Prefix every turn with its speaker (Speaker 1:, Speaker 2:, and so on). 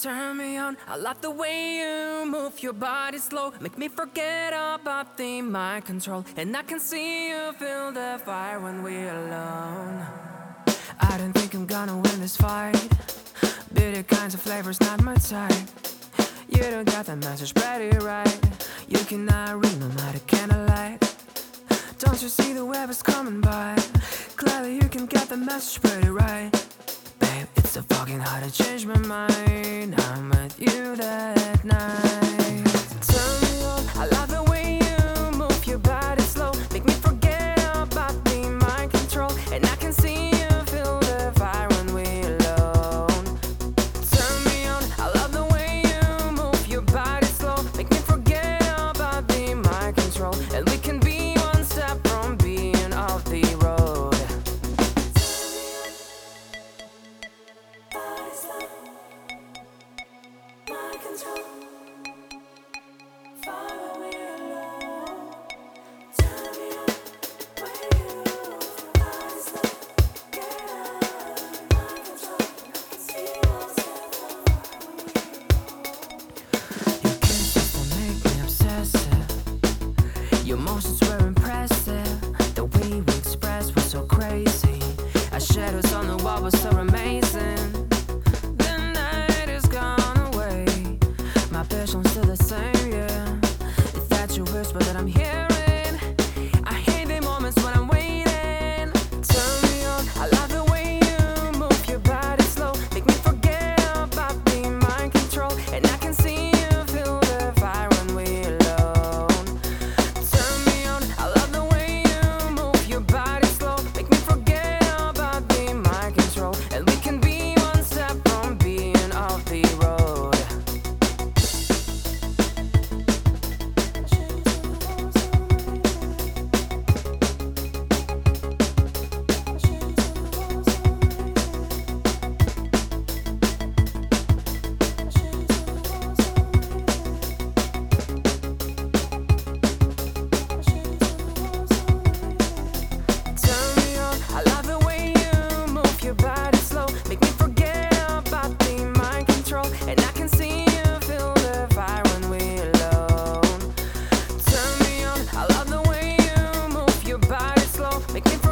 Speaker 1: Turn me on. I love the way you move your body slow. Make me forget about the mind control. And I can see you feel the fire when we're alone. I don't think I'm gonna win this fight. Bitter kinds of flavors, not my type. You don't got the message pretty right. You cannot read no matter candlelight. Don't you see the web is coming by? Clearly, you can get the message pretty right. So fucking hard to change my mind. I'm with you that night. Your kisses make me obsessive. Your motions were but that I'm here perfectly